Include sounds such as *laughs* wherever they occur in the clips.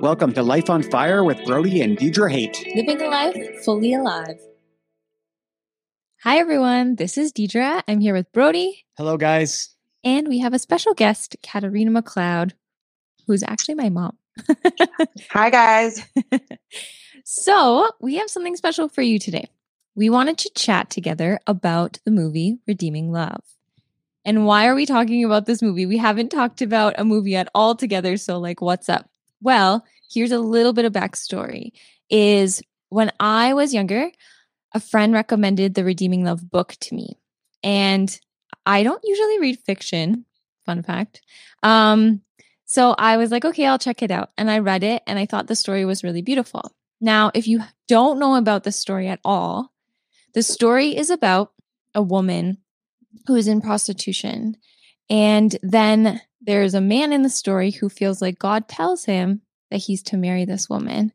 Welcome to Life on Fire with Brody and Deidre Haight. Living a life fully alive. Hi, everyone. This is Deidre. I'm here with Brody. Hello, guys. And we have a special guest, Katarina MacLeod, who's actually my mom. *laughs* Hi, guys. *laughs* so, we have something special for you today. We wanted to chat together about the movie Redeeming Love. And why are we talking about this movie? We haven't talked about a movie at all together. So, like, what's up? Well, here's a little bit of backstory. Is when I was younger, a friend recommended the Redeeming Love book to me. And I don't usually read fiction, fun fact. Um, so I was like, okay, I'll check it out. And I read it and I thought the story was really beautiful. Now, if you don't know about the story at all, the story is about a woman who is in prostitution. And then there's a man in the story who feels like God tells him that he's to marry this woman.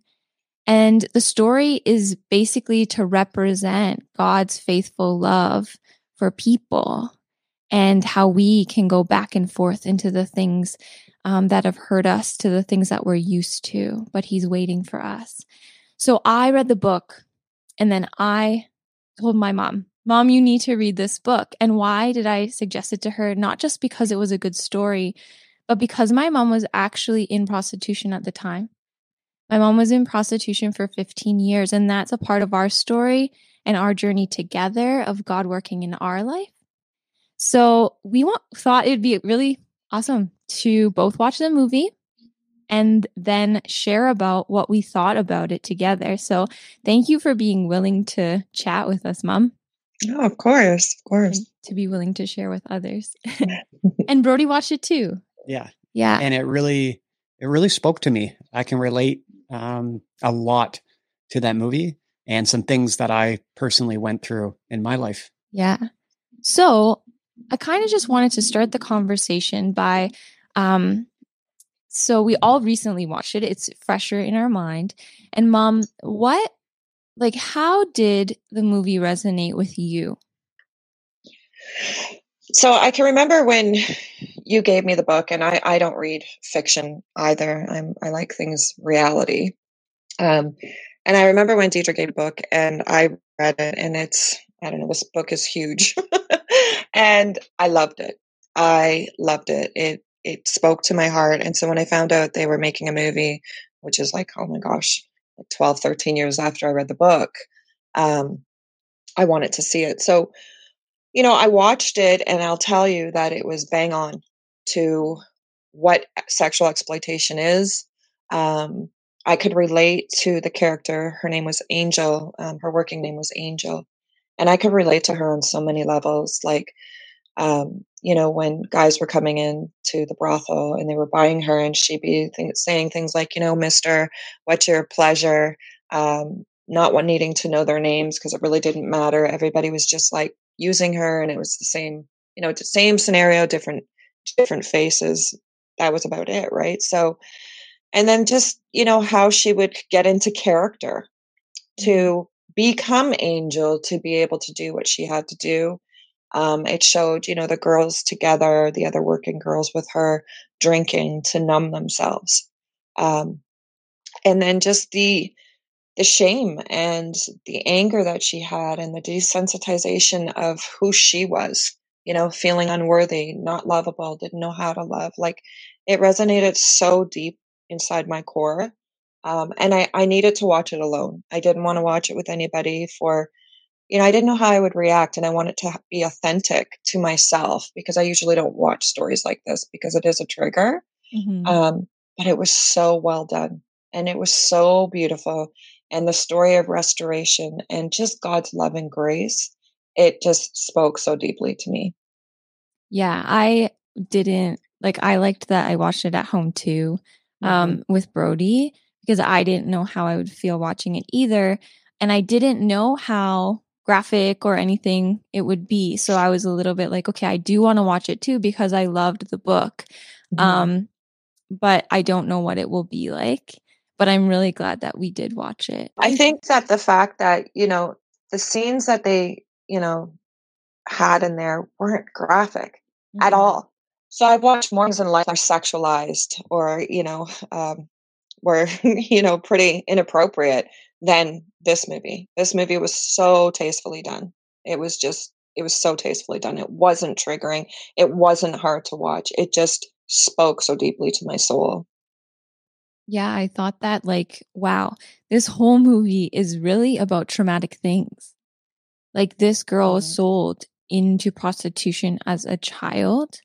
And the story is basically to represent God's faithful love for people and how we can go back and forth into the things um, that have hurt us to the things that we're used to, but He's waiting for us. So I read the book and then I told my mom, Mom, you need to read this book. And why did I suggest it to her? Not just because it was a good story, but because my mom was actually in prostitution at the time. My mom was in prostitution for 15 years, and that's a part of our story and our journey together of God working in our life. So we want, thought it'd be really awesome to both watch the movie and then share about what we thought about it together. So thank you for being willing to chat with us, Mom. Oh, of course, of course. To be willing to share with others. *laughs* and Brody watched it too. Yeah. Yeah. And it really, it really spoke to me. I can relate um, a lot to that movie and some things that I personally went through in my life. Yeah. So I kind of just wanted to start the conversation by, um, so we all recently watched it. It's fresher in our mind. And mom, what like how did the movie resonate with you? So i can remember when you gave me the book and i, I don't read fiction either. I'm i like things reality. Um, and i remember when deidre gave the book and i read it and it's i don't know this book is huge. *laughs* And i loved it. I loved it. It it spoke to my heart. And so when i found out they were making a movie which is like oh my gosh 12, 13 years after I read the book, um, I wanted to see it. So, you know, I watched it and I'll tell you that it was bang on to what sexual exploitation is. Um, I could relate to the character. Her name was Angel. Um, her working name was Angel. And I could relate to her on so many levels. Like, um, you know, when guys were coming in to the brothel and they were buying her, and she'd be th- saying things like, you know, Mister, what's your pleasure? Um, not one needing to know their names because it really didn't matter. Everybody was just like using her, and it was the same, you know, the same scenario, different different faces. That was about it, right? So, and then just you know how she would get into character mm-hmm. to become Angel to be able to do what she had to do um, it showed, you know, the girls together, the other working girls with her drinking to numb themselves. Um, and then just the the shame and the anger that she had and the desensitization of who she was you know feeling unworthy not lovable didn't know how to love like it resonated so deep inside my core um, and I, I needed to watch it alone i didn't want to watch it with anybody for you know, I didn't know how I would react and I wanted to be authentic to myself because I usually don't watch stories like this because it is a trigger. Mm-hmm. Um, but it was so well done and it was so beautiful. And the story of restoration and just God's love and grace, it just spoke so deeply to me. Yeah, I didn't like, I liked that I watched it at home too mm-hmm. um, with Brody because I didn't know how I would feel watching it either. And I didn't know how graphic or anything it would be. So I was a little bit like, okay, I do want to watch it too because I loved the book. Mm-hmm. Um, but I don't know what it will be like. But I'm really glad that we did watch it. I think that the fact that, you know, the scenes that they, you know, had in there weren't graphic mm-hmm. at all. So I've watched more things in life are sexualized or, you know, um, were, *laughs* you know, pretty inappropriate than this movie. This movie was so tastefully done. It was just, it was so tastefully done. It wasn't triggering. It wasn't hard to watch. It just spoke so deeply to my soul. Yeah, I thought that, like, wow, this whole movie is really about traumatic things. Like, this girl was Mhm. sold into prostitution as a child.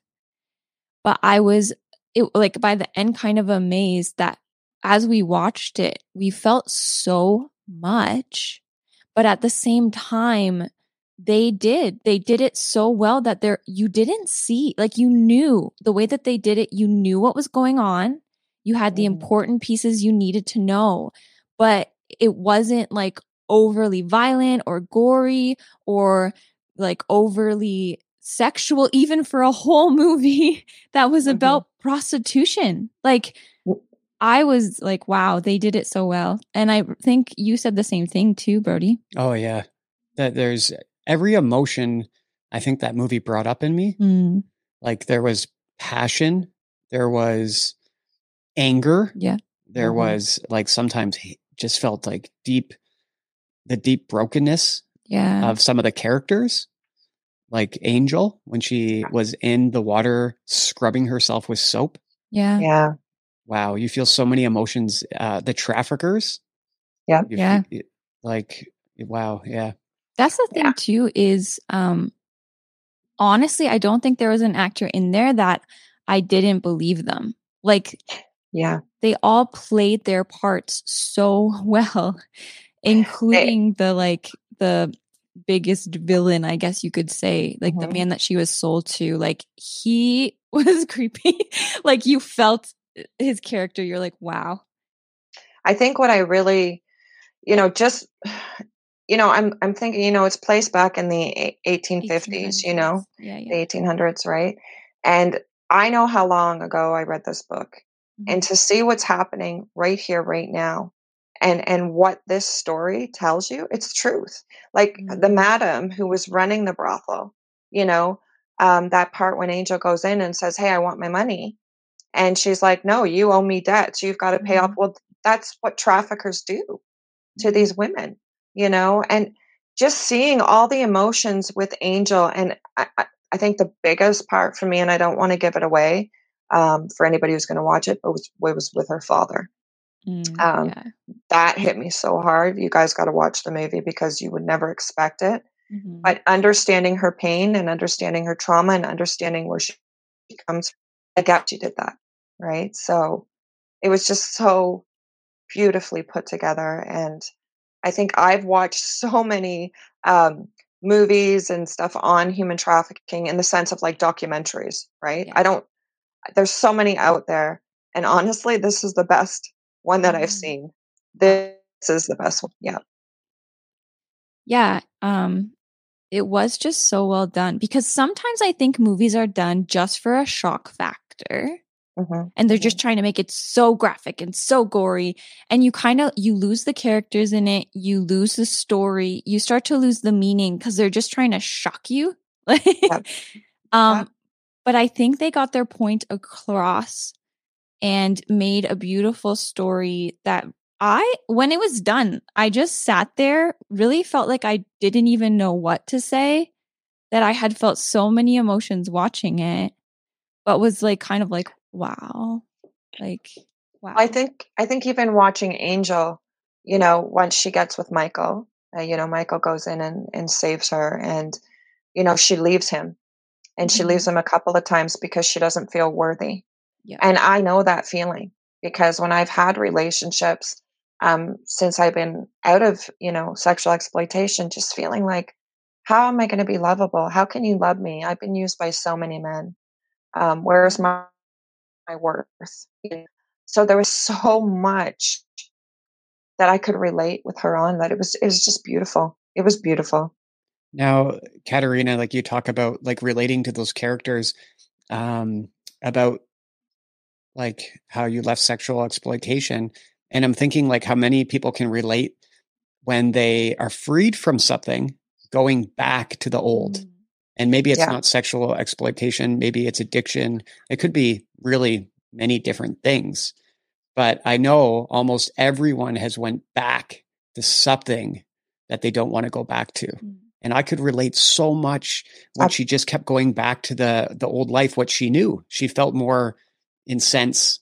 But I was, it, like, by the end, kind of amazed that as we watched it, we felt so much. But at the same time, they did. They did it so well that there, you didn't see, like, you knew the way that they did it, you knew what was going on you had the Mhm. important pieces you needed to know, but it wasn't like overly violent or gory or like overly sexual, even for a whole *laughs* movie that was Mhm. about prostitution. Like, I was like, wow, they did it so well. And I think you said the same thing too, Brody. Oh yeah. That there's every emotion I think that movie brought up in me. Mm, Like there was passion, there was anger, yeah. there Mhm. was like sometimes he just felt like deep the deep brokenness Yeah. of some of the characters. Like Angel when she was in the water scrubbing herself with soap. yeah. Yeah. Wow, you feel so many emotions. Uh the traffickers. Yeah. you Yeah. fe- like wow, yeah. That's the thing Yeah. too is um honestly I don't think there was an actor in there that I didn't believe them. Like Yeah. they all played their parts so *laughs* well including the like the biggest villain I guess you could say like the Mhm. man that she was sold to like he *laughs* was creepy like you felt his character you're like wow I think what I really, you know, just, you know, I'm I'm thinking, you know, it's placed back in the eight- 1850s, you know, 1800s. yeah the 1800s, right? And I know how long ago I read this book, Mhm. and to see what's happening right here, right now, and and what this story tells you, it's truth. Like the Mm. madam who was running the brothel, you know, um, that part when Angel goes in and says, "Hey, I want my money," and she's like, "No, you owe me debts. You've got to pay off." Mhm. Well, that's what traffickers do to these women, you know, and just seeing all the emotions with Angel. And I, I, think the biggest part for me, and I don't want to give it away um, for anybody who's going to watch it, but was, was with her father. Mm, Um, yeah That hit me so hard. You guys got to watch the movie because you would never expect it. Mhm. But understanding her pain and understanding her trauma and understanding where she comes from, I she did that. Right. So it was just so beautifully put together. And I think I've watched *laughs* so many um, movies and stuff on human trafficking in the sense of like documentaries, right? Yeah. I don't, there's so many out there. And honestly, this is the best one that I've Mm. seen. This is the best one. Yeah. Yeah, um it was just so well done because sometimes I think movies are done just for a shock factor Mhm. and they're Mhm. just trying to make it so graphic and so gory and you kind of you lose the characters in it, you lose the story, you start to lose the meaning cuz they're just trying to shock you. *laughs* Yep. um Yep. but I think they got their point across and made a beautiful story that I, when it was done, I just sat there, really felt like I didn't even know what to say, that I had felt so many emotions watching it, but was like, kind of like, wow. Like, wow. I think I think even watching Angel, you know, once she gets with Michael, uh, you know, Michael goes in and, and saves her, and you know, she leaves him, and she leaves him a couple of times because she doesn't feel worthy. Yeah. And I know that feeling because when I've had relationships, um, since I've been out of you know sexual exploitation, just feeling like, how am I going to be lovable? How can you love me? I've been used by so many men. Um, where's my my worth? So there was so much that I could relate with her on that it was it was just beautiful. It was beautiful. Now, Katarina, like you talk about like relating to those characters, um, about like how you left sexual exploitation. And I'm thinking like how many people can relate when they are freed from something, going back to the old. Mm. And maybe it's Yeah. not sexual exploitation, maybe it's addiction. It could be really many different things. but I know almost everyone has went back to something that they don't want to go back to. Mm. And I could relate so much when she just kept going back to the the old life, what she knew. She felt more, in sense,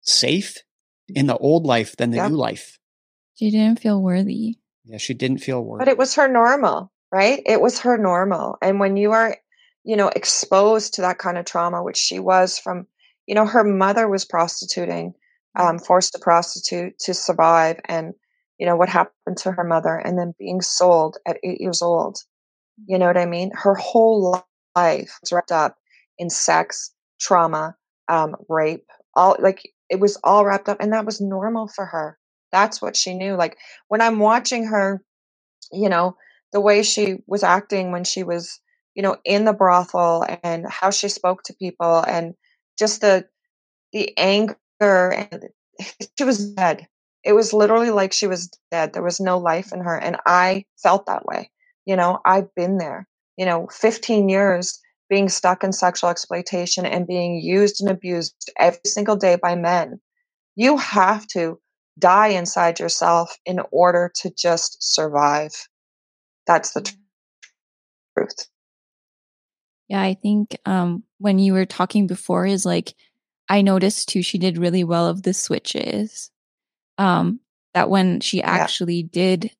safe in the old life than the yep. new life. She didn't feel worthy. Yeah, she didn't feel worthy. But it was her normal, right? It was her normal. And when you are, you know, exposed to that kind of trauma, which she was from, you know, her mother was prostituting, um, forced to prostitute to survive, and you know what happened to her mother, and then being sold at eight years old. You know what I mean? Her whole life was wrapped up in sex, trauma, um, rape, all like it was all wrapped up, and that was normal for her. That's what she knew. Like when I'm watching her, you know, the way she was acting when she was, you know, in the brothel and how she spoke to people and just the the anger and *laughs* she was dead. It was literally like she was dead. There was no life in her. And I felt that way. You know, I've been there. You know, 15 years being stuck in sexual exploitation and being used and abused every single day by men. You have to die inside yourself in order to just survive. That's the truth. Yeah, I think um, when you were talking before, is like I noticed too, she did really well of the switches. Um, that when she actually yeah. did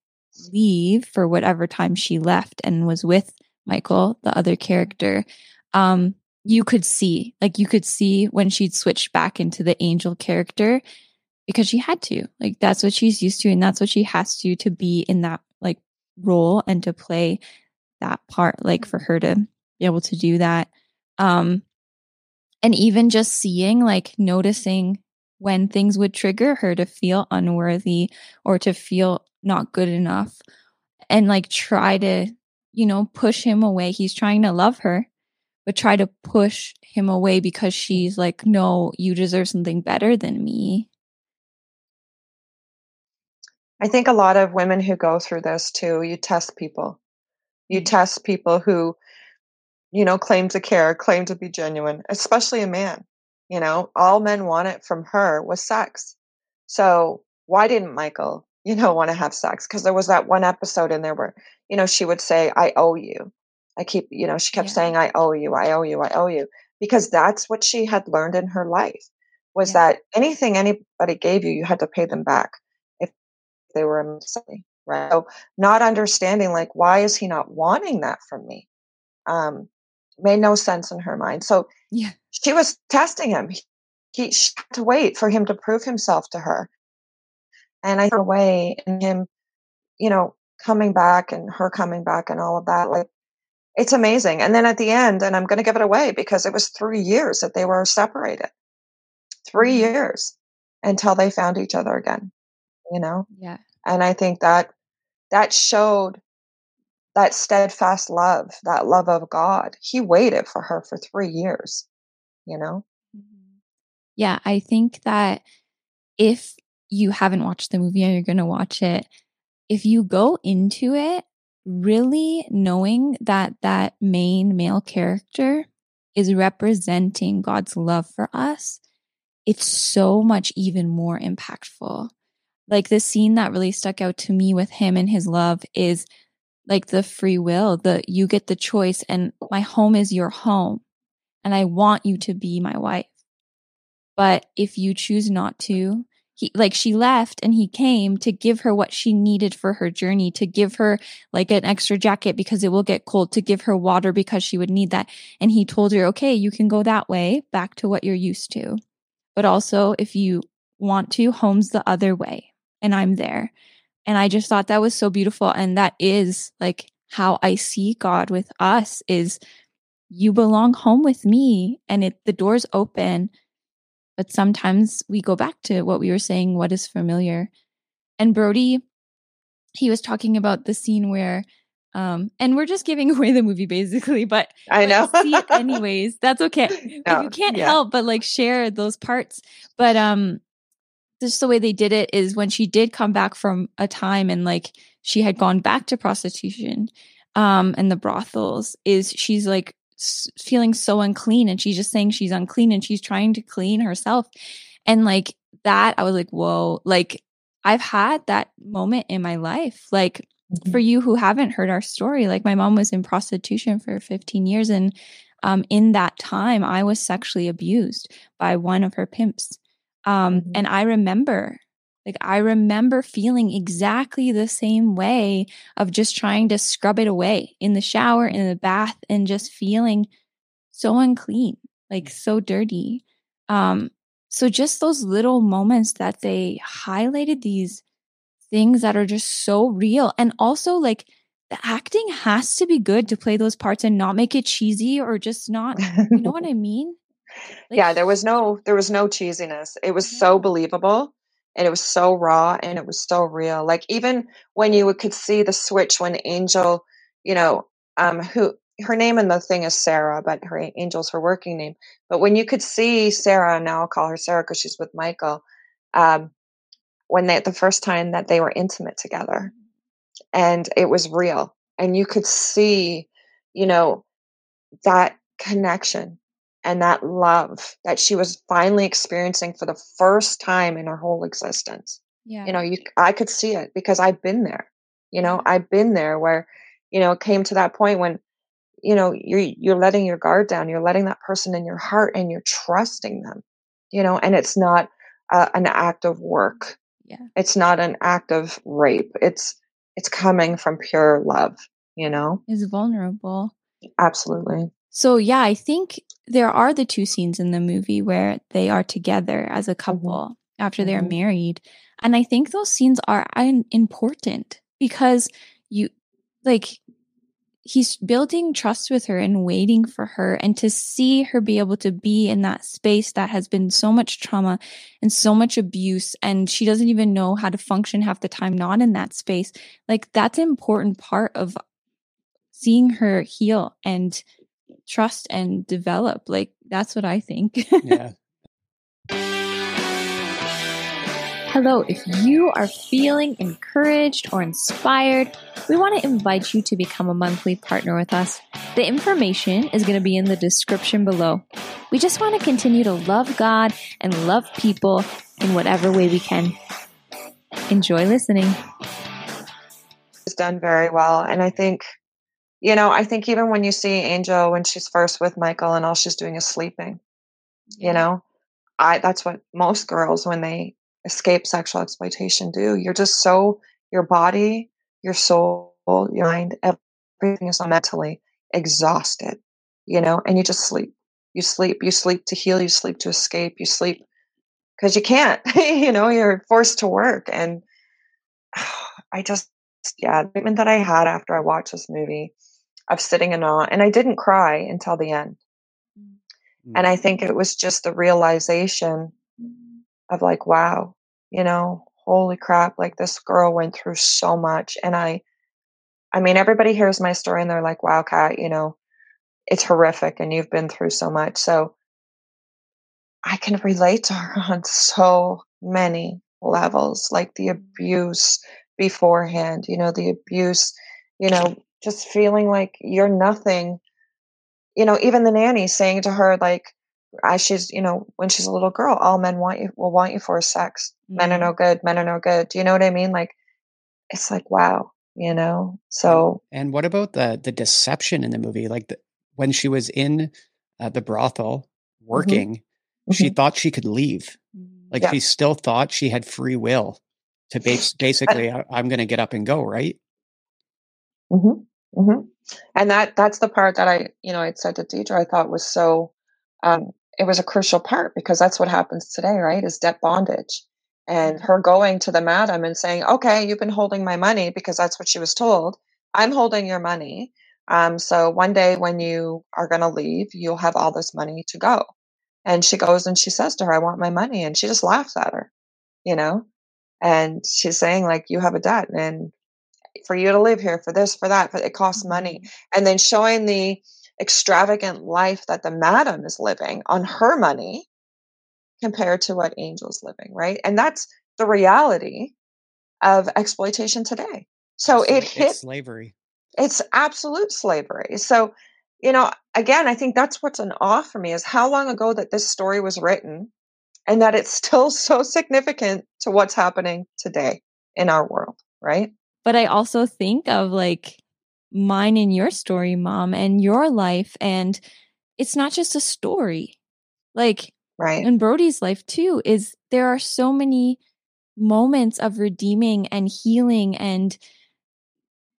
leave for whatever time she left and was with Michael, the other character, um, you could see, like, you could see when she'd switched back into the angel character because she had to. Like that's what she's used to and that's what she has to to be in that role and to play that part like for her to be able to do that. Um and even just seeing like noticing when things would trigger her to feel unworthy or to feel not good enough and like try to you know push him away he's trying to love her but try to push him away because she's like no you deserve something better than me I think a lot of women who go through this too, you test people. You mm-hmm. test people who, you know, claim to care, claim to be genuine, especially a man. You know, all men wanted from her was sex. So why didn't Michael, *laughs* you know, want to have sex? Because there was that one episode in there where, you know, she would say, I owe you. I keep, you know, she kept yeah. saying, I owe you, I owe you, I owe you. Because that's what she had learned in her life was yeah. that anything anybody gave you, you had to pay them back they were a right? So not understanding like why is he not wanting that from me? Um, made no sense in her mind. So yeah, she was testing him. He, he she had to wait for him to prove himself to her. And I away and him, you know, coming back and her coming back and all of that, like it's amazing. And then at the end, and I'm going to give it away because it was three years that they were separated. Three mm-hmm. years until they found each other again you know? Yeah. And I think that that showed that steadfast love, that love of God. He waited for her for three years, you know? Mm-hmm. Yeah, I think that if you haven't watched the movie and you're going to watch it, if you go into it really knowing that that main male character is representing God's love for us, it's so much even more impactful like the scene that really stuck out to me with him and his love is like the free will, the you get the choice and my home is your home and I want you to be my wife. But if you choose not to, he like she left and he came to give her what she needed for her journey, to give her like an extra jacket because it will get cold, to give her water because she would need that. And he told her, okay, you can go that way back to what you're used to. But also, if you want to, home's the other way and I'm there. And I just thought that was so beautiful. And that is like how I see God with us is you belong home with me and it the doors open. But sometimes we go back to what we were saying, what is familiar. And Brody, he was talking about the scene where um, and we're just giving *laughs* away the movie basically, but I know. see it *laughs* anyways. That's okay. No, you can't yeah. help but like share those parts. But um just the way they did it is when she did come back from a time and like she had gone back to prostitution um and the brothels is she's like s- feeling so unclean and she's just saying she's unclean and she's trying to clean herself and like that I was like, whoa, like I've had that moment in my life. Like mm-hmm. for you who haven't heard our story, like my mom was in prostitution for 15 years. And um, in that time, I was sexually abused by one of her pimps. Um, mm-hmm. And I remember, like, I remember feeling exactly the same way of just trying to scrub it away in the shower, in the bath, and just feeling so unclean, like so dirty. Um, so just those little moments that they highlighted these things that are just so real. And also like the acting has to be good to play those parts and not make it cheesy or just not, you know what *laughs* I mean? Yeah, there was no there was no cheesiness. It was so believable and it was so raw and it was so real. Like even when you could see the switch when Angel, you know, um who her name in the thing is Sarah, but her angel's her working name. But when you could see Sarah, now I'll call her Sarah because she's with Michael, um, when they the first time that they were intimate together, and it was real, and you could see, you know, that connection and that love that she was finally experiencing for the first time in her whole existence. Yeah. You know, you I could see it because I've been there. You know, I've been there where, you know, it came to that point when you know you're you're letting your guard down you're letting that person in your heart and you're trusting them you know and it's not uh, an act of work yeah it's not an act of rape it's it's coming from pure love you know is vulnerable absolutely so yeah i think there are the two scenes in the movie where they are together as a mm-hmm. couple mm-hmm. after they're mm-hmm. married and i think those scenes are important because you like he's building trust with her and waiting for her and to see her be able to be in that space that has been so much trauma and so much abuse and she doesn't even know how to function half the time not in that space like that's an important part of seeing her heal and trust and develop like that's what i think *laughs* yeah Hello, if you are feeling encouraged or inspired, we want to invite you to become a monthly partner with us. The information is going to be in the description below. We just want to continue to love God and love people in whatever way we can. Enjoy listening. It's done very well. And I think, you know, I think even when you see Angel when she's first with Michael and all she's doing is sleeping, you know, I that's what most girls when they escape sexual exploitation do. You're just so, your body, your soul, your mind, everything is so mentally exhausted, you know, and you just sleep. You sleep, you sleep to heal, you sleep to escape, you sleep because you can't, *laughs* you know, you're forced to work. And *sighs* I just, yeah, the treatment that I had after I watched this movie of sitting in awe, and I didn't cry until the end. Mm. And I think it was just the realization of like, wow, you know, holy crap, like this girl went through so much. And I, I mean, everybody hears my story and they're like, wow, Kat, you know, it's horrific and you've been through so much. So I can relate to her *laughs* on so many levels, like the abuse beforehand, you know, the abuse, you know, just feeling like you're nothing. You know, even the nanny saying to her, like, as she's you know when she's a little girl all men want you will want you for sex mm-hmm. men are no good men are no good do you know what i mean like it's like wow you know so and what about the the deception in the movie like the, when she was in uh, the brothel mm-hmm. working mm-hmm. she mm-hmm. thought she could leave mm-hmm. like yeah. she still thought she had free will to base, basically i'm going to get up and go right mm-hmm. And that that's the part that i you know i said to deidre i thought was so um, it was a crucial part because that's what happens today, right? Is debt bondage. And mm-hmm. her going to the madam and saying, okay, you've been holding my money because that's what she was told. I'm holding your money. Um, so one day when you are going to leave, you'll have all this money to go. And she goes and she says to her, I want my money. And she just laughs at her, you know? And she's saying, like, you have a debt and for you to live here, for this, for that, but it costs money. Mm-hmm. And then showing the, extravagant life that the madam is living on her money compared to what Angel's living, right? And that's the reality of exploitation today. So it hit it's slavery. It's absolute slavery. So, you know, again, I think that's what's an awe for me is how long ago that this story was written and that it's *laughs* still so significant to what's happening today in our world, right? But I also think of like mine and your story, mom, and your life. And it's not just a story. Like, right. in Brody's life too, is there are so many moments of redeeming and healing and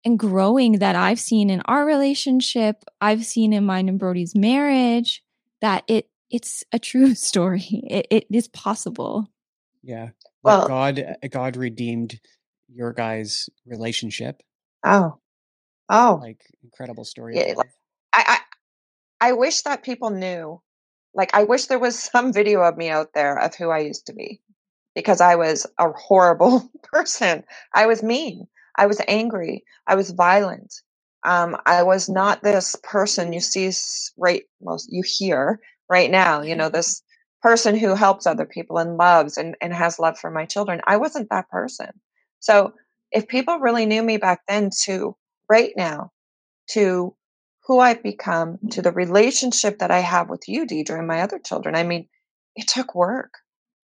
and growing that I've seen in our relationship, I've seen in mine and Brody's marriage, that it it's a true *laughs* story. It, it is possible. Yeah. Well, God uh, God redeemed your guys' relationship. Oh. Oh. Like incredible story. Yeah, I, I I wish that people knew. Like I wish there was *laughs* some video of me out there of who I used to be because I was a horrible *laughs* person. I was mean. I was angry. I was violent. Um, I was not this person you see right most you hear right now. You know this person who helps other people and loves and, and has love for my children. I wasn't that person. So if people really knew me back then to right now, to who I've become, to the relationship that I have with you, Deidre, and my other children, I mean, it took work.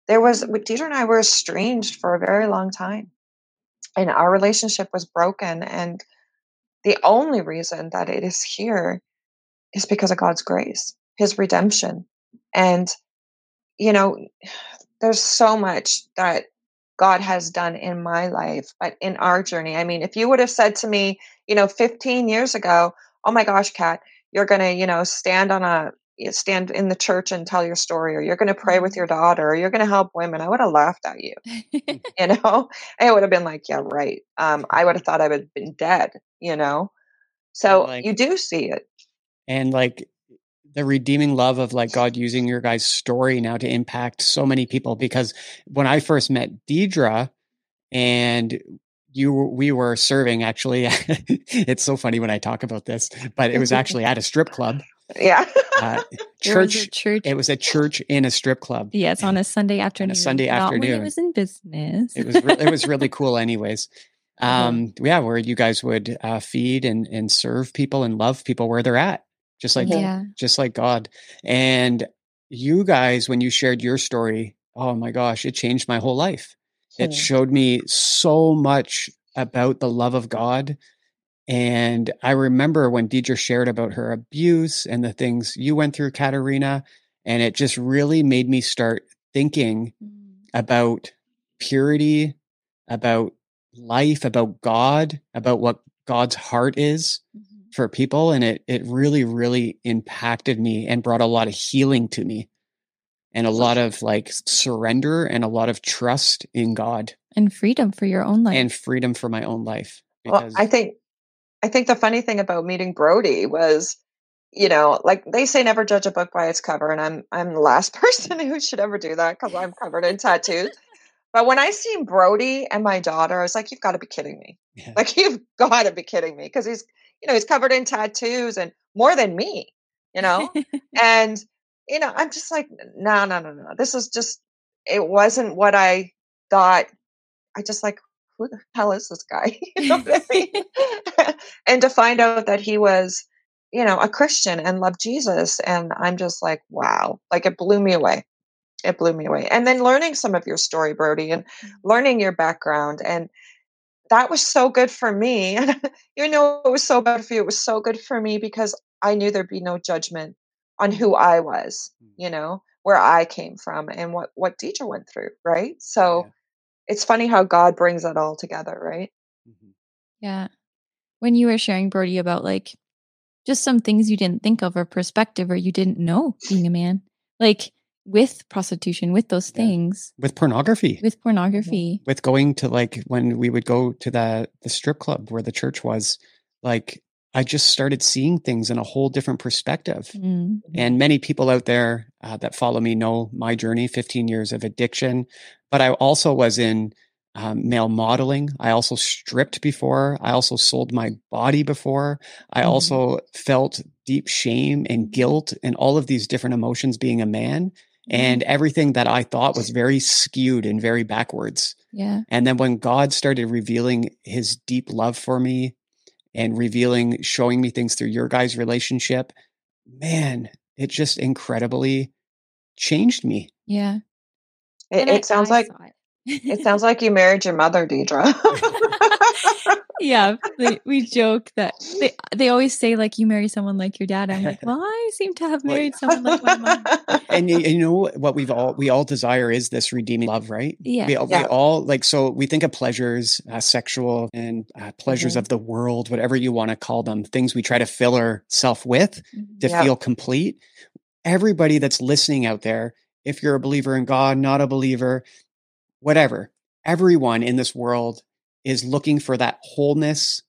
There was, Deidre and I were estranged for a very long time. And our relationship was broken. And the only reason that it is here is because of God's grace, His redemption. And, you know, *sighs* there's so much that God has done in my life, but in our journey. I mean, if you would have said to me, you know, 15 years ago, oh my gosh, Kat, you're going to, you know, stand on a, stand in the church and tell your story, or you're going to pray with your mm-hmm. daughter, or you're going to help women, I would have laughed at you. *laughs* you know, I would have been like, yeah, right. Um, I would have thought I would have been dead, you know? So like, you do see it. And like, the redeeming love of like God using your guys' story now to impact so many people. Because when I first met Deidre and you we were serving actually *laughs* it's so funny when I talk about this, but it was actually at a strip club. Yeah. Uh, *laughs* church, it church. It was a church in a strip club. Yes, on a Sunday afternoon. On a Sunday afternoon. When it was in business. it was re- it was really cool anyways. *laughs* Um, mm-hmm. yeah, where you guys would uh, feed and and serve people and love people where they're at just like yeah. just like God. And you guys, when you shared your story, oh my gosh, it changed my whole life. It showed me so much about the love of God. And I remember when Deidre shared about her abuse and the things you went through, Katarina, and it just really made me start thinking mm. about purity, about life, about God, about what God's heart is. Mm-hmm for people and it it really really impacted me and brought a lot of healing to me and a lot of like surrender and a lot of trust in God. And freedom for your own life. and freedom for my own life well I think I think the funny thing about meeting Brody was you know like they say never judge a book by its cover and I'm I'm the last *laughs* person who should ever do that cuz I'm covered in tattoos. But when I seen Brody and my daughter I was like you've got to be kidding me. Yeah. like *laughs* you've got to be kidding me because he's you know, he's covered in tattoos and more than me, you know? *laughs* and, you know, I'm just like, no, no, no, no. This is just, it wasn't what I thought. I just like, who the hell is this guy? *laughs* you know what I mean? *laughs* and to find out that he was, you know, a Christian and loved Jesus. And I'm just like, wow, like it blew me away. It blew me away. And then learning some of your story, Brody, and mm. learning your background and that was so good for me. *laughs* you know, it was so bad for you, it was so good for me because I knew there'd be no judgment on who I was, mm. you know, where I came from and what what Deidre went through, right? So yeah. it's funny how God brings it all together, right? Mm-hmm. Yeah. When you were sharing Brody about like just some things you didn't think of or perspective or you didn't know being a man. Like with prostitution, with those things, with pornography, with pornography, with going to like when we would go to the the strip club where the church was, like I just started seeing things in a whole different perspective. Mm-hmm. And many people out there uh, that follow me know my journey 15 years of addiction. But I also was in um, male modeling. I also stripped before. I also sold my body before. I mm-hmm. also felt deep shame and guilt and all of these different emotions being a man and mm-hmm. everything that I thought was very skewed and very backwards. Yeah. And then when God started revealing his deep love for me and revealing, showing me things through your guys' relationship, man, it just incredibly changed me. Yeah. It, it sounds I like it. it *laughs* sounds like you married your mother, Deidre. *laughs* yeah, they, we joke that they they always say like you marry someone like your dad. I'm like, *laughs* well, I seem to have married someone like my mom. *laughs* and you, you know what we've all we all desire is this redeeming love right Yeah. we, all- we all like so we think of pleasures uh, sexual and uh, pleasures Mhm. of the world whatever you want to call them things we try to fill ourself with to Yeah. feel complete everybody that's listening out there if you're a believer in god not a believer whatever everyone in this world is looking for that wholeness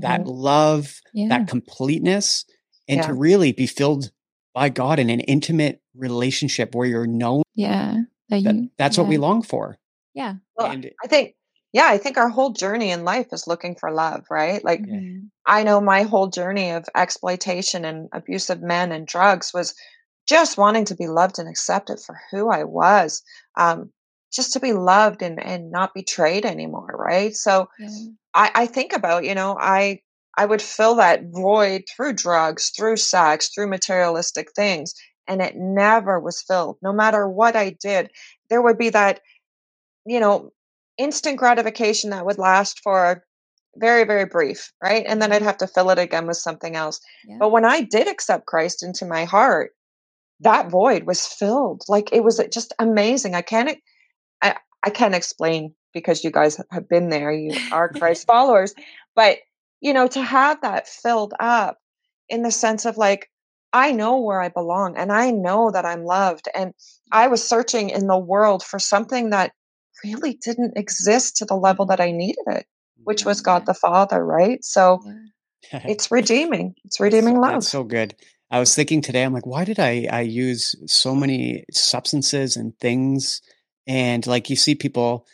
that love Yeah. that completeness and Yeah. to really be filled by God in an intimate relationship where you're known. yeah. That That, you, that's what we long for. Yeah. Well, and I think, yeah, I think our whole journey in life is looking for love, right? Like, Yeah. Mhm. I know my whole journey of exploitation and abusive men and drugs was just wanting to be loved and accepted for who I was, um, just to be loved and, and not betrayed anymore, right? So Yeah. I, I think about, you know, I I would fill that void through drugs, through sex, through materialistic things, and it never was filled. No matter what I did, there would be that, you know, instant gratification that would last for very, very brief, right? And then I'd mm-hmm. have to fill it again with something else. Yeah. But when I did accept Christ into my heart, that void was filled. Like it was just amazing. I can't I, can't explain because you guys have been there. You are Christ *laughs* followers. But you know, to have that filled up in the sense of like, I know where I belong and I know that I'm loved. And I was searching in the world for something that really didn't exist to the level that I needed it, which was God the Father, right? So *laughs* it's redeeming. It's redeeming love. That's so good. I was thinking today, I'm like, why did I I use so many substances and things? And like you see people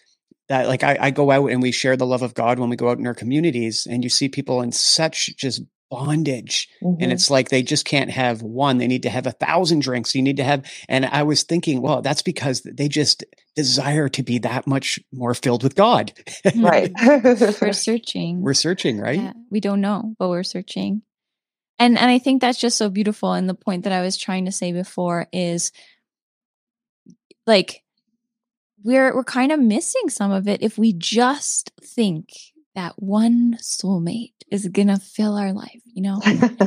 that like I, I go out and we share the love of God when we go out in our communities, and you see people in such just bondage. And Mhm. it's like they just can't have one. They need to have a thousand drinks. You need to have and I was thinking, well, that's because they just desire to be that much more filled with God. right. *laughs* We're searching. We're searching, right? Yeah, we don't know, but we're searching. And and I think that's just so beautiful. And the point that I was trying to say before is like we're we're kind of missing some of it if we just think that one soulmate is gonna fill our life, you know?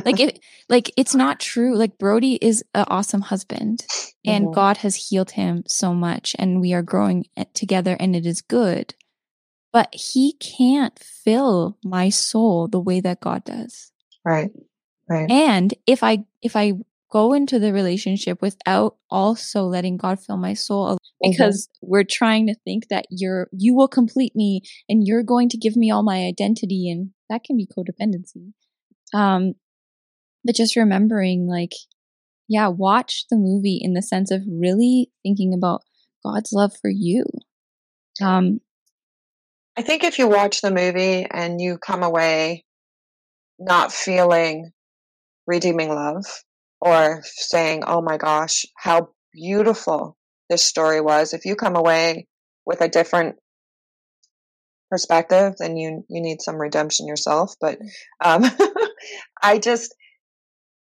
like *laughs* it like it's not true. Like Brody is an awesome husband and Mhm. God has healed him so much and we are growing together and it is good. But he can't fill my soul the way that God does. right. Right. And if I if I go into the relationship without also letting God fill my soul because we're trying to think that you're you will complete me and you're going to give me all my identity and that can be codependency. Um but just remembering like yeah, watch the movie in the sense of really thinking about God's love for you. Um I think if you watch the movie and you come away not feeling redeeming love or saying, oh my gosh, how beautiful this story was, if you come away with a different perspective, then you, you need some redemption yourself. But um, *laughs* I just,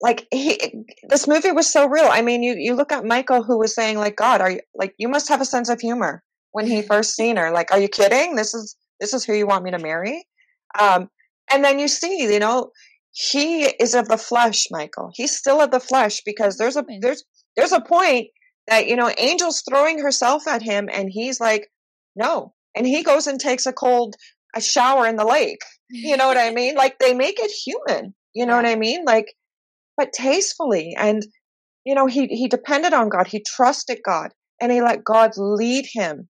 like he, this movie was so real. I mean, you, you look at Michael who was saying like, God, are you like, you must have a sense of humor when he first seen her. Like, are you kidding? This is, this is who you want me to marry. Um, and then you see, you know, he is of the flesh, Michael. He's still of the flesh because there's a, there's, there's a point that, you know, Angel's throwing herself at him and he's like, no. And he goes and takes a cold, a shower in the lake. You know what I mean? Like they make it human. You know what I mean? Like, but tastefully. And, you know, he, he depended on God. He trusted God and he let God lead him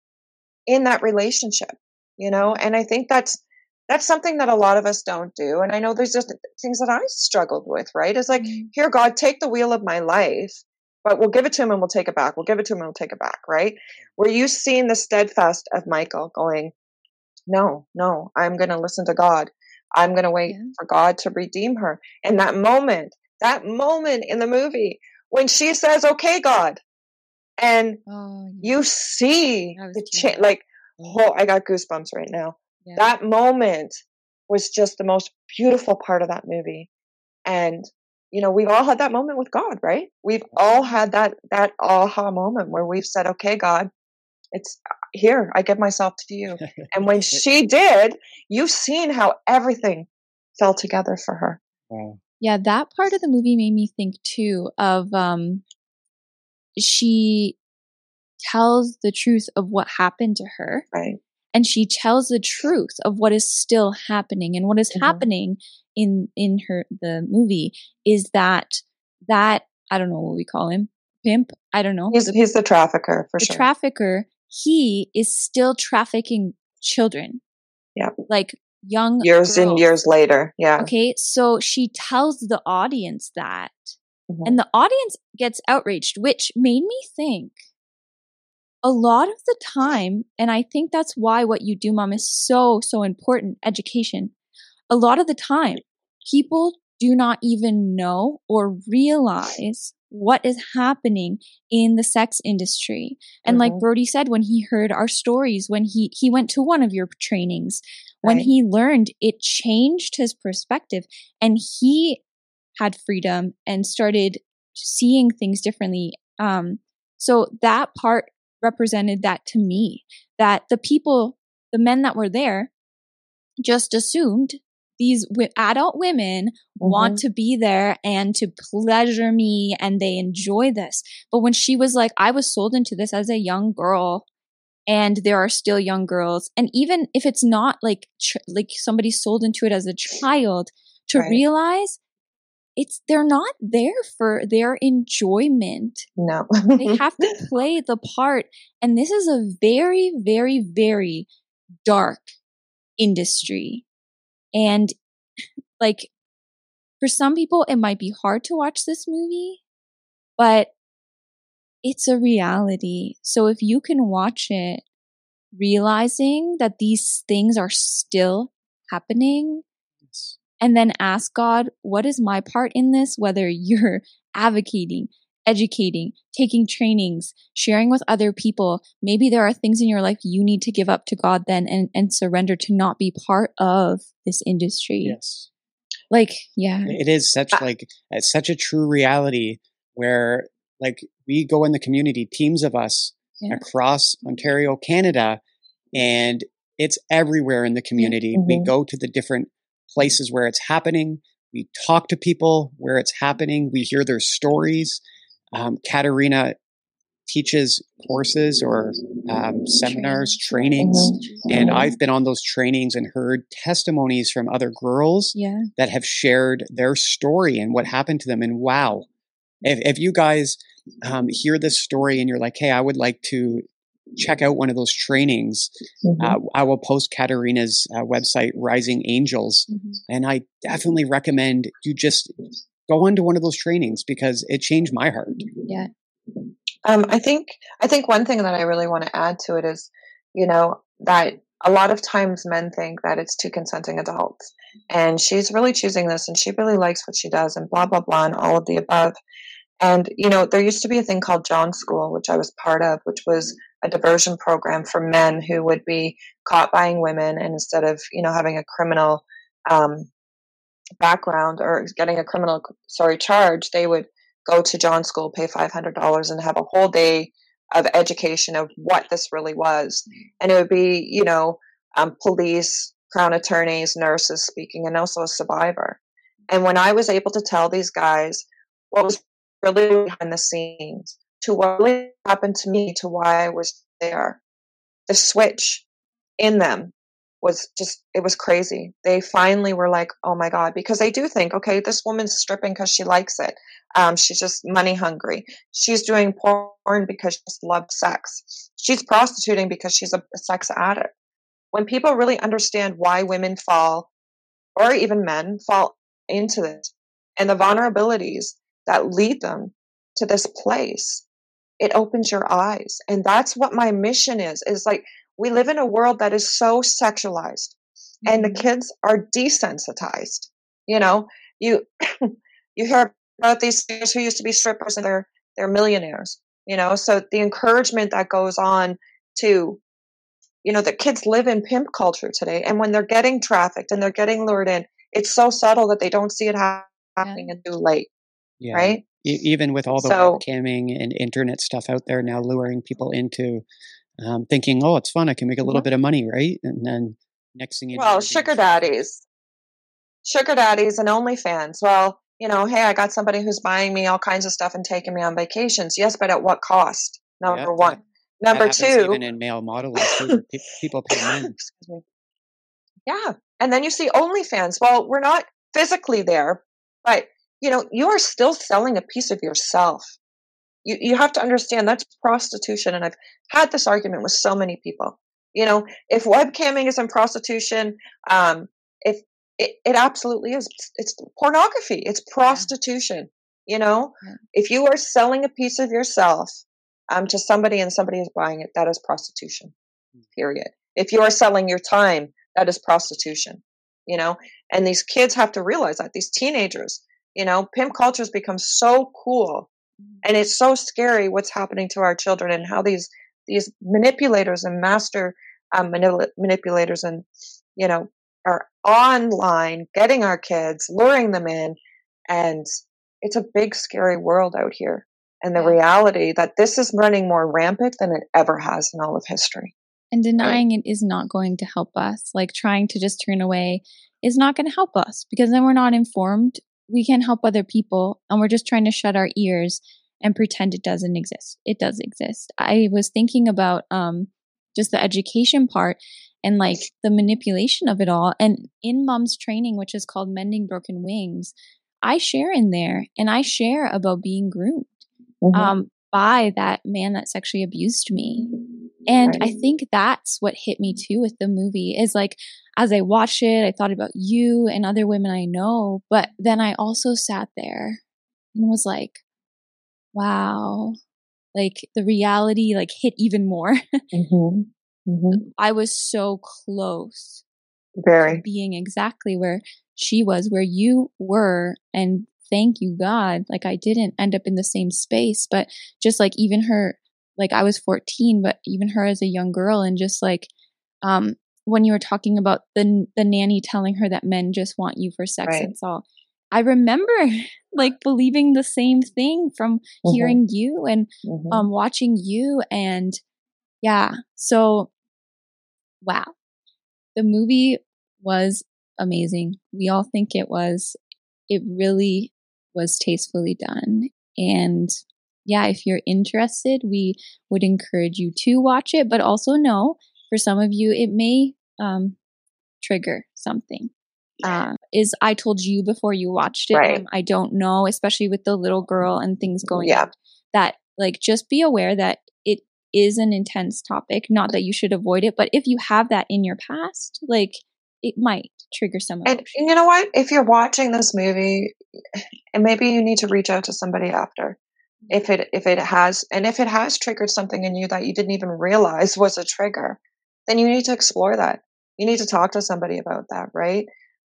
in that relationship, you know? And I think that's, that's something that a lot of us don't do. And I know there's just things that I struggled with, right? It's like, Mhm. here, God, take the wheel of my life, but we'll give it to him and we'll take it back. We'll give it to him and we'll take it back, right? Were you seeing the steadfast of Michael going, no, no, I'm going to listen to God. I'm going to wait Yeah. for God to redeem her. And that moment, that moment in the movie when she says, okay, God, and Oh, yeah. you see the change, like, oh, I got goosebumps right now. Yeah. That moment was just the most beautiful part of that movie. And, you know, we've all had that moment with God, right? We've all had that, that aha moment where we've said, okay, God, it's here, I give myself to you. *laughs* and when she did, you've seen how everything fell together for her. Wow. Yeah, that part of the movie made me think too of um she tells the truth of what happened to her. Right. And she tells the truth of what is still happening. And what is mm-hmm. happening in in her the movie is that that I don't know what we call him. Pimp? I don't know. He's he's the trafficker for the sure. trafficker, he is still trafficking children. Yeah. Like young years girls. and years later. Yeah. Okay. So she tells the audience that. Mm-hmm. And the audience gets outraged, which made me think a lot of the time, and I think that's why what you do, mom, is so, so important education. A lot of the time, people do not even know or realize what is happening in the sex industry. And mm-hmm. like Brody said, when he heard our stories, when he, he went to one of your trainings, when right. he learned, it changed his perspective and he had freedom and started seeing things differently. Um, so that part represented that to me that the people, the men that were there, just assumed these w- adult women mm-hmm. want to be there and to pleasure me and they enjoy this. But when she was like, I was sold into this as a young girl and there are still young girls. And even if it's not like, tr- like somebody sold into it as a child to right. realize it's they're not there for their enjoyment. No. they *laughs* have to play the part and this is a very very very dark industry. And like for some people it might be hard to watch this movie, but it's a reality. So if you can watch it realizing that these things are still happening, and then ask God, what is my part in this? Whether you're *laughs* advocating, educating, taking trainings, sharing with other people. Maybe there are things in your life you need to give up to God then and, and surrender to not be part of this industry. Yes. Like, yeah. It is such like it's such a true reality where like we go in the community, teams of us yeah. across Ontario, Canada, and it's everywhere in the community. Mm-hmm. We go to the different places where it's happening. We talk to people where it's happening. We hear their stories. Um, Katarina teaches courses or um, seminars, trainings, mm-hmm. and I've been on those trainings and heard testimonies from other girls yeah. that have shared their story and what happened to them. And wow, if, if you guys um, hear this story and you're like, hey, I would like to check out one of those trainings, mm-hmm. uh, I will post Katarina's uh, website, Rising Angels, mm-hmm. and I definitely recommend you just go on to one of those trainings because it changed my heart. Yeah. Um, I think I think one thing that I really want to add to it is, you know, that a lot of times men think that it's two consenting adults, and she's really choosing this, and she really likes what she does, and blah blah blah, and all of the above. And, you know, there used to be a thing called John School, which I was part of, which was a diversion program for men who would be caught buying women. And instead of, you know, having a criminal um, background or getting a criminal, sorry, charge, they would go to John School, pay $500 and have a whole day of education of what this really was. And it would be, you know, um, police, crown attorneys, nurses speaking, and also a survivor. And when I was able to tell these guys what was really behind the scenes to what really happened to me to why I was there. The switch in them was just it was crazy. They finally were like, "Oh my god," because they do think, "Okay, this woman's stripping because she likes it. Um, she's just money hungry. She's doing porn because she just loves sex. She's prostituting because she's a, a sex addict." When people really understand why women fall, or even men fall into this, and the vulnerabilities that lead them to this place it opens your eyes and that's what my mission is is like we live in a world that is so sexualized mm-hmm. and the mm-hmm. kids are desensitized you know you *clears throat* you hear about these who used to be strippers and they're they're millionaires you know so the encouragement that goes on to you know the kids live in pimp culture today and when they're getting trafficked and they're getting lured in it's so subtle that they don't see it happening yeah. until late yeah. right? E- even with all the so, webcamming and internet stuff out there now, luring people into um, thinking, "Oh, it's fun. I can make a little bit of money, right?" And then next thing you well, know, sugar daddies, sugar daddies, and OnlyFans. Well, you know, hey, I got somebody who's buying me all kinds of stuff and taking me on vacations. Yes, but at what cost? Number Yep, one. that Number happens two. even in male modeling, people pay men. *laughs* Excuse me. Yeah. And then you see OnlyFans. Well, we're not physically there, but you know, you are still selling a piece of yourself. You you have to understand that's prostitution. And I've had this argument with so many people. You know, if webcamming is in prostitution, um, if it, it absolutely is. It's, it's pornography. It's prostitution. You know, Yeah. if you are selling a piece of yourself um, to somebody and somebody is buying it, that is prostitution. Period. If you are selling your time, that is prostitution. You know, and these kids have to realize that these teenagers, you know, pimp culture has become so cool, and it's so scary what's happening to our children and how these these manipulators and master um, manipula- manipulators and you know are online getting our kids, luring them in, and it's a big scary world out here. And the reality that this is running more rampant than it ever has in all of history. And denying it is not going to help us. Like trying to just turn away is not going to help us because then we're not informed. We can't help other people and we're just trying to shut our ears and pretend it doesn't exist. It does exist. I was thinking about um just the education part and like the manipulation of it all. And in mom's training, which is called Mending Broken Wings, I share in there and I share about being groomed Mhm. um, by that man that sexually abused me. And I think that's what hit me too with the movie is like, as I watched it, I thought about you and other women I know, but then I also sat there and was like, wow, like the reality like hit even more. *laughs* Mhm. Mhm. I was so close Very. being exactly where she was, where you were. And thank you, God. Like I didn't end up in the same space, but just like even her, like I was 14, but even her as a young girl and just like, um, when you were talking about the the nanny telling her that men just want you for sex Right. and all, I remember *laughs* like believing the same thing from Mhm. hearing you and Mhm. um watching you and yeah so wow the movie was amazing we all think it was it really was tastefully done and yeah if you're interested we would encourage you to watch it but also know for some of you it may um trigger something uh, is I told you before you watched it. Right. um, I don't know, especially with the little girl and things going Yeah. on. That like just be aware that it is an intense topic. Not that you should avoid it, but if you have that in your past, like it might trigger some and you know what? If you're watching this movie, and maybe you need to reach out to somebody after, if it if it has, and if it has triggered something in you that you didn't even realize was a trigger, then you need to explore that. You need to talk to somebody about that, right?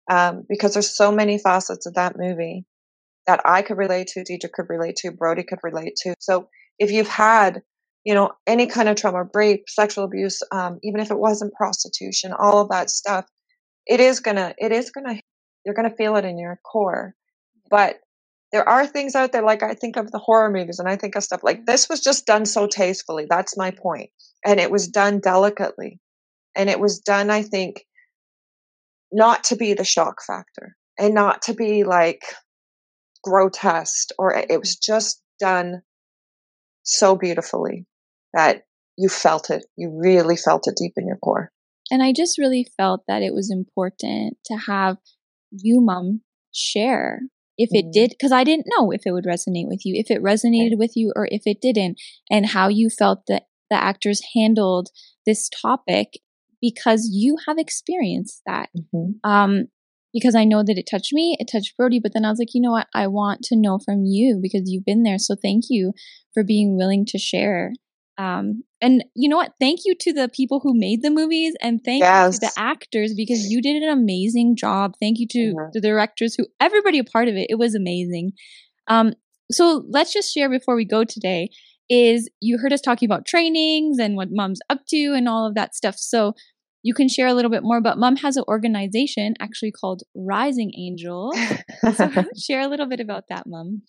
Um, because there's so many facets of that movie that I could relate to, Deidre could relate to, Brody could relate to. So if you've had, you know, any kind of trauma, rape, sexual abuse, um, even if it wasn't prostitution, all of that stuff, it is gonna, it is gonna, you're gonna feel it in your core. But there are things out there, like I think of the horror movies and I think of stuff like this was just done so tastefully. That's my point. And it was done delicately. And it was done, I think, not to be the shock factor and not to be like grotesque or eh, it was just done so beautifully that you felt it. You really felt it deep in your core. And I just really felt that it was important to have you, mom, share if it Mhm. did, because I didn't know if it would resonate with you, if it resonated with you or if it didn't, and how you felt that the actors handled this topic because you have experienced that. Um, because I know that it touched me, it touched Brody, but then I was like, you know what? I want to know from you because you've been there. So thank you for being willing to share. Um, and you know what? Thank you to the people who made the movies and thank you to the actors because you did an amazing job. Thank you to Mhm. the directors who everybody a part of it. It was amazing. Um, so let's just share before we go today is you heard us talking about trainings and what mom's up to and all of that stuff. So you can share a little bit more, but mom has an organization actually called Rising Angels. So *laughs* *laughs* share a little bit about that, mom.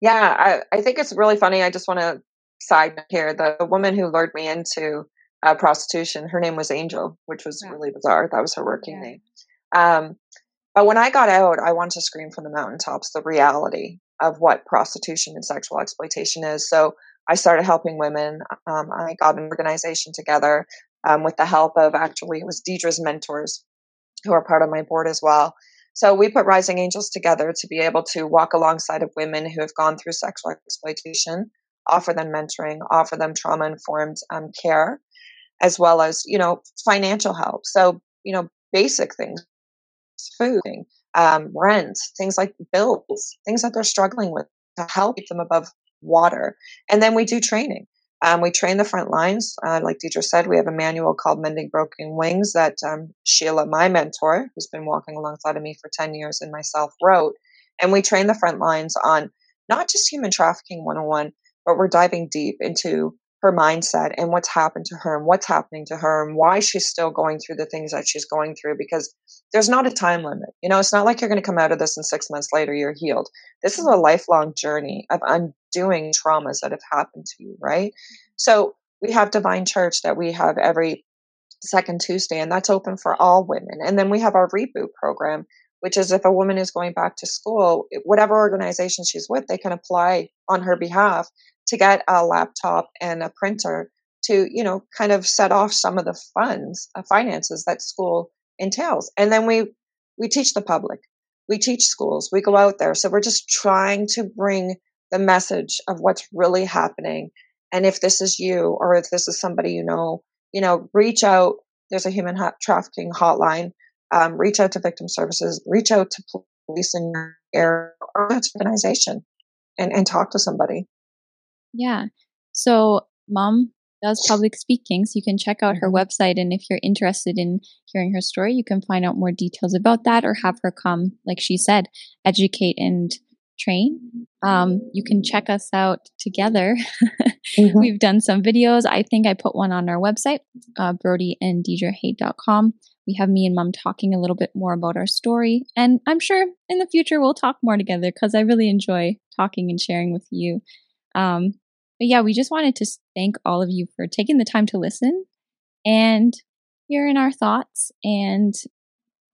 yeah, I, I think it's really funny. I just want to side here. The, the woman who lured me into uh, prostitution. Her name was Angel, which was really bizarre. That was her working yeah. name. Um, but when I got out, I wanted to scream from the mountaintops the reality of what prostitution and sexual exploitation is. So I started helping women. Um, I got an organization together um, with the help of actually it was Deidre's mentors, who are part of my board as well. So we put Rising Angels together to be able to walk alongside of women who have gone through sexual exploitation, offer them mentoring, offer them trauma informed um, care, as well as you know financial help. So you know basic things, food, um, rent, things like bills, things that they're struggling with to help keep them above water. And then we do training. Um, we train the front lines. Uh, like Deidre said, we have a manual called Mending Broken Wings that um, Sheila, my mentor, who's been walking alongside of me for 10 years, and myself wrote. And we train the front lines on not just human trafficking 101, but we're diving deep into her mindset and what's happened to her and what's happening to her and why she's still going through the things that she's going through because there's not a time limit. You know, it's not like you're going to come out of this and six months later you're healed. This is a lifelong journey of undoing traumas that have happened to you, right? So we have Divine Church that we have every second Tuesday, and that's open for all women. And then we have our reboot program, which is if a woman is going back to school, whatever organization she's with, they can apply on her behalf to get a laptop and a printer to, you know, kind of set off some of the funds, uh, finances that school entails. And then we we teach the public, we teach schools, we go out there. So we're just trying to bring the message of what's really happening. And if this is you, or if this is somebody you know, you know, reach out. There's a human trafficking hotline. Um, reach out to victim services. Reach out to police in your area or organization, and and talk to somebody. Yeah. So, mom does public speaking, so you can check out her mm-hmm. website. And if you're interested in hearing her story, you can find out more details about that or have her come, like she said, educate and train. Um, you can check us out together. *laughs* mm-hmm. We've done some videos. I think I put one on our website, uh, Brody and com. We have me and mom talking a little bit more about our story. And I'm sure in the future we'll talk more together because I really enjoy talking and sharing with you. Um, but yeah, we just wanted to thank all of you for taking the time to listen and hearing our thoughts and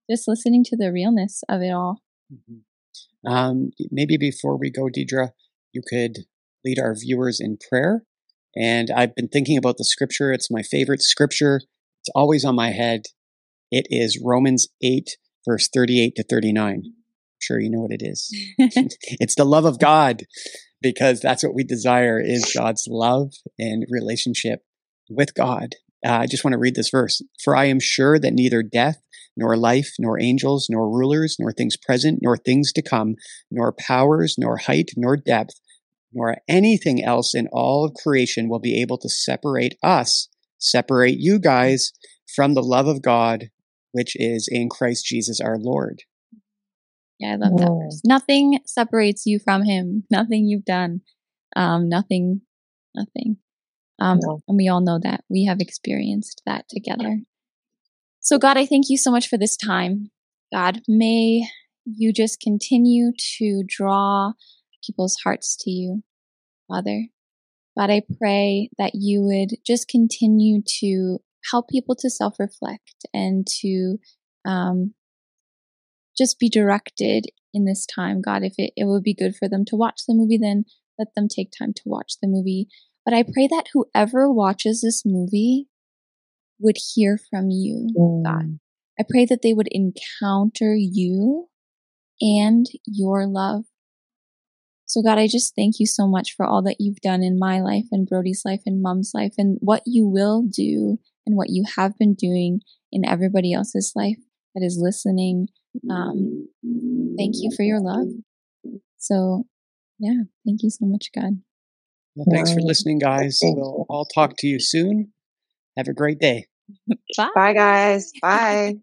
just listening to the realness of it all. Mm-hmm. Um, maybe before we go, Deidre, you could lead our viewers in prayer. And I've been thinking about the scripture. It's my favorite scripture. It's always on my head. It is Romans 8, verse 38 to 39. Sure you know what it is. *laughs* *laughs* it's the love of God because that's what we desire is God's love and relationship with God. Uh, I just want to read this verse. For I am sure that neither death, nor life, nor angels, nor rulers, nor things present, nor things to come, nor powers, nor height, nor depth, nor anything else in all of creation will be able to separate us, separate you guys from the love of God, which is in Christ Jesus our Lord. Yeah, I love that verse. Nothing separates you from him. Nothing you've done. Um, nothing, nothing. Um, and we all know that. We have experienced that together. So God, I thank you so much for this time. God, may you just continue to draw people's hearts to you, Father. God, I pray that you would just continue to help people to self reflect and to um, just be directed in this time, God. If it, it would be good for them to watch the movie, then let them take time to watch the movie. But I pray that whoever watches this movie would hear from you, mm. God. I pray that they would encounter you and your love. So, God, I just thank you so much for all that you've done in my life and Brody's life and mom's life and what you will do and what you have been doing in everybody else's life that is listening um, thank you for your love. So, yeah, thank you so much, God. Well, thanks for listening, guys. We'll all talk to you soon. Have a great day. *laughs* Bye, Bye guys. *laughs* Bye.